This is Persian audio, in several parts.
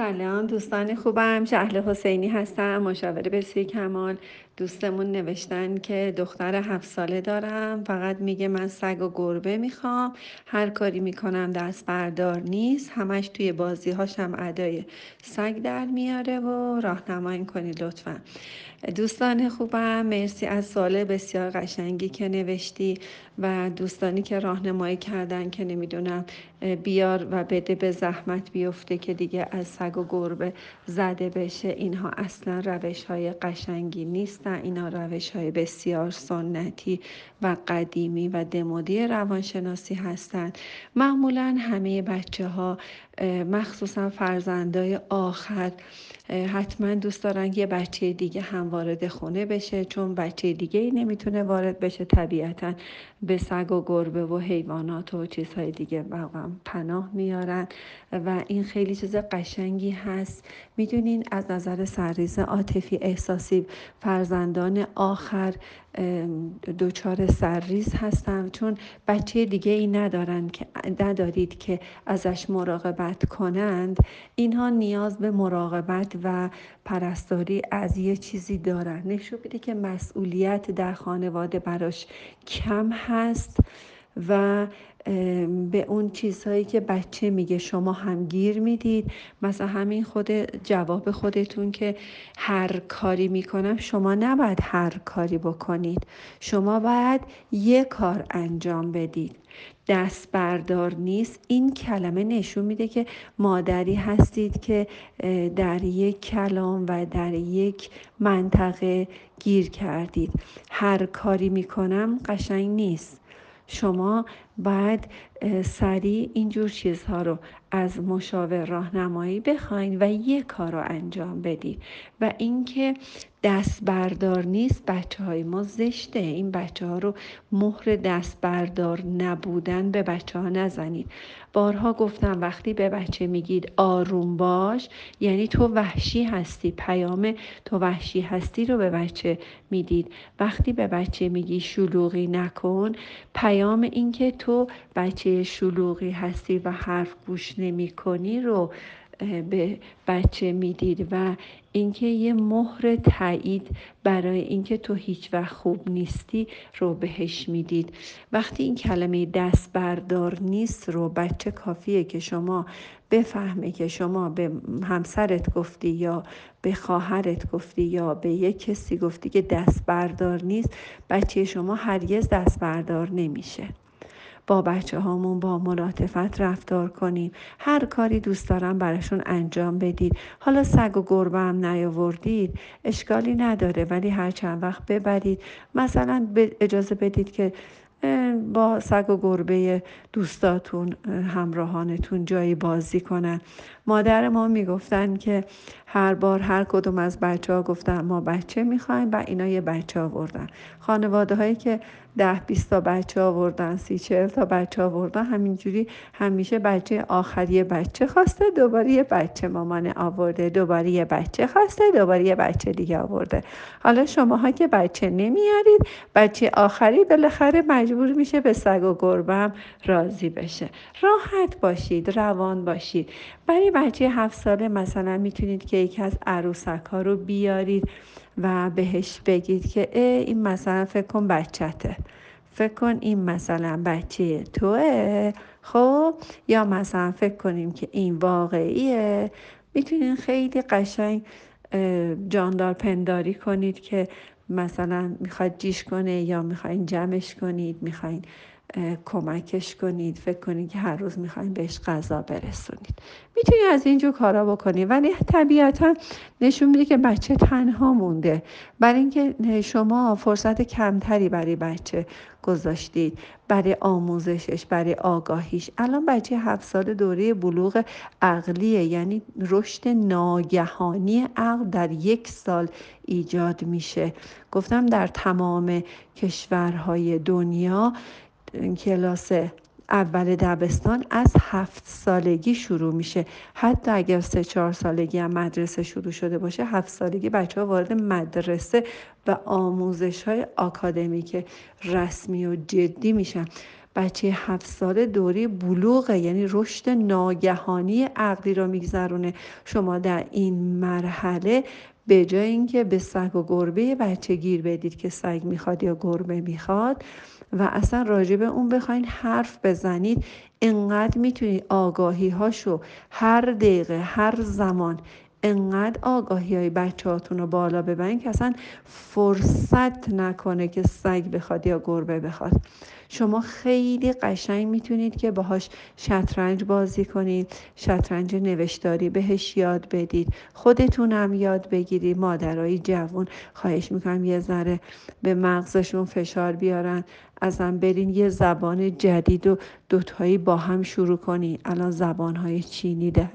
سلام دوستان خوبم. شهل حسینی هستم مشاور بسیار کمال. دوستمون نوشتن که دختر هفت ساله دارم فقط میگه من سگ و گربه می‌خوام. هر کاری می‌کنم دست بردار نیست. همش توی بازی هاشم ادای سگ در میاره و راهنمایی کنی لطفا. دوستان خوبم مرسی از سوال بسیار قشنگی که نوشتی و دوستانی که راهنمایی کردن که نمی‌دونم بیار و بده به زحمت بیفته که دیگه از سگ و گربه زده بشه. اینها اصلا روش های قشنگی نیستن. اینا روش های بسیار سنتی و قدیمی و دمودی روانشناسی هستند. معمولا همه بچه ها مخصوصا فرزندای آخر. حتما دوست دارن یه بچه دیگه هم وارد خونه بشه چون بچه دیگه ای نمی‌تونه وارد بشه. طبیعتا به سگ و گربه و حیوانات و چیزهای دیگه واقعا پناه میارن. و این خیلی چیز قشنگی هست. می‌دونین از نظر سرریز عاطفی احساسی فرزندان آخر دچار سرریز هستن. چون بچه دیگه ای ندارن که ندارید که ازش مراقبت کنند اینها نیاز به مراقبت و پرستاری از یه چیزی دارن. نشون میده که مسئولیت در خانواده براش کم هست و به اون چیزهایی که بچه میگه شما هم گیر می‌دید. مثلا همین خود جواب خودتون که هر کاری می‌کنم شما نباید هر کاری بکنید. شما باید یه کار انجام بدید. دست بردار نیست. این کلمه نشون میده که مادری هستید که در یک کلام و در یک منطقه گیر کردید. هر کاری می‌کنم قشنگ نیست. شما باید سریع اینجور چیزها رو از مشاور راهنمایی بخواین و یک کار رو انجام بدید و اینکه دست بردار نیست بچه های ما زشته. این بچه ها رو مهر دست بردار نبودن به بچه ها نزنید. بارها گفتم وقتی به بچه میگید آروم باش یعنی تو وحشی هستی پیام تو وحشی هستی رو به بچه می‌دید. وقتی به بچه میگی شلوغی نکن پیام اینکه تو بچه شلوغی هستی و حرف گوش نمی کنی رو به بچه می‌دید و اینکه یه مهر تایید برای اینکه تو هیچ وقت خوب نیستی رو بهش می‌دید وقتی این کلمه دست بردار نیست رو بچه کافیه که شما بفهمه که شما به همسرت گفتی یا به خواهرت گفتی یا به یک کسی گفتی که دست بردار نیست بچه شما هرگز دست بردار نمیشه. با بچه هامون با ملاطفت رفتار کنیم. هر کاری دوست دارم براشون انجام بدید. حالا سگ و گربه هم نیاوردید اشکالی نداره ولی هر چند وقت ببرید. مثلا اجازه بدید که با سگ و گربه دوستاتون همراهانتون جایی بازی کنن. مادر ما می‌گفتن که هر بار هر کدوم از بچه ها گفتن ما بچه می‌خوایم و اینا یه بچه آوردن. خانواده هایی که ده بیست تا بچه آوردن سی چهل تا بچه آوردن همینجوری همیشه بچه آخری بچه خواسته دوباره یه بچه مامان آورده دوباره یه بچه خواسته دوباره یه بچه دیگه آورده. حالا شماها که بچه نمیارید بچه آخری بالاخره مجبور میشه به سگ و گربه راضی بشه. راحت باشید روان باشید. برای بچه هفت ساله مثلا می‌تونید که یکی از عروسک ها رو بیارید و بهش بگید که ای این مثلا فکر کن بچته. فکر کن این مثلا بچه توه. خب؟ یا مثلا فکر کنیم که این واقعیه. می‌تونین خیلی قشنگ جاندار پنداری کنید که مثلا می‌خواد جیش کنه یا می‌خواین جمعش کنید می‌خواین کمکش کنید فکر کنید که هر روز می‌خواین بهش غذا برسونید. می‌تونید از اینجور کارا بکنید ولی طبیعتا نشون میده که بچه تنها مونده. برای اینکه شما فرصت کمتری برای بچه گذاشتید برای آموزشش برای آگاهیش. الان بچه هفت سال دوره بلوغ عقلیه یعنی رشد ناگهانی عقل در یک سال ایجاد میشه. گفتم در تمام کشورهای دنیا کلاس اول دبستان از هفت سالگی شروع میشه. حتی اگر سه چهار سالگی هم مدرسه شروع شده باشه هفت سالگی بچه ها وارد مدرسه و آموزش های آکادمیک رسمی و جدی میشن. بچه هفت ساله دوره بلوغه یعنی رشد ناگهانی عقلی رو میگذرونه. شما در این مرحله به جای اینکه به سگ و گربه بچه گیر بدید که سگ می‌خواد یا گربه می‌خواد و اصلا راجع به اون بخواین حرف بزنید انقدر می‌تونید آگاهی هاشو هر دقیقه هر زمان انقدر آگاهی های بچه هاتون رو بالا ببرین که اصلا فرصت نکنه که سگ بخواد یا گربه بخواد. شما خیلی قشنگ می‌تونید که باهاش شطرنج بازی کنید شطرنج نوشتاری بهش یاد بدید. خودتونم یاد بگیرید. مادرای جوون خواهش می‌کنم یه ذره به مغزشون فشار بیارن. ازم برین یه زبان جدید و دوتایی با هم شروع کنید الان زبانهای چینی در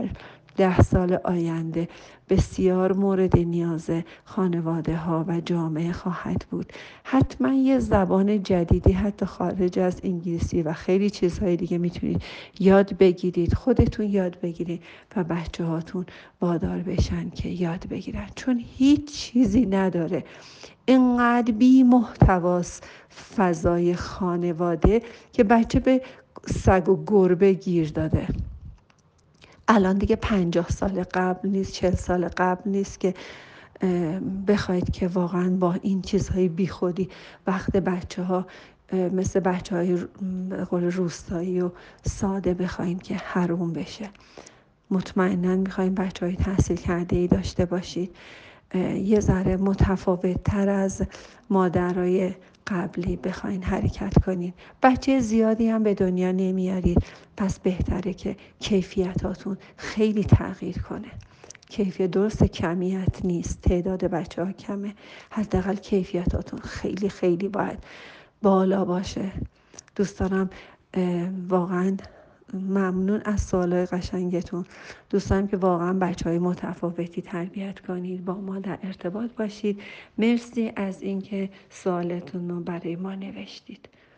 ده سال آینده بسیار مورد نیاز خانواده ها و جامعه خواهد بود. حتما یه زبان جدیدی حتی خارج از انگلیسی و خیلی چیزهای دیگه می‌تونید یاد بگیرید. خودتون یاد بگیرید و بچه هاتون وادار بشن که یاد بگیرن. چون هیچ چیزی نداره. اینقدر بی محتواس فضای خانواده که بچه به سگ و گربه گیر داده. الان دیگه پنجاه سال قبل نیست چل سال قبل نیست که بخواید که واقعا با این چیزهای بیخودی وقت بچه ها مثل بچه های روستایی و ساده بخوایم که حروم بشه. مطمئنا می‌خوایم بچه های تحصیل کرده ای داشته باشید. یه ذره متفاوت تر از مادرای قبلی بخواین حرکت کنین. بچه زیادی هم به دنیا نمیارید. پس بهتره که کیفیتاتون خیلی تغییر کنه. کیفیت درست کمیت نیست. تعداد بچه ها کمه. حداقل کیفیتاتون خیلی خیلی باید بالا باشه. دوست دارم واقعا ممنون از سوالای قشنگتون. دوستان که واقعا بچه های متفاوتی تربیت کنید با ما در ارتباط باشید. مرسی از اینکه سوالتون رو برای ما نوشتید.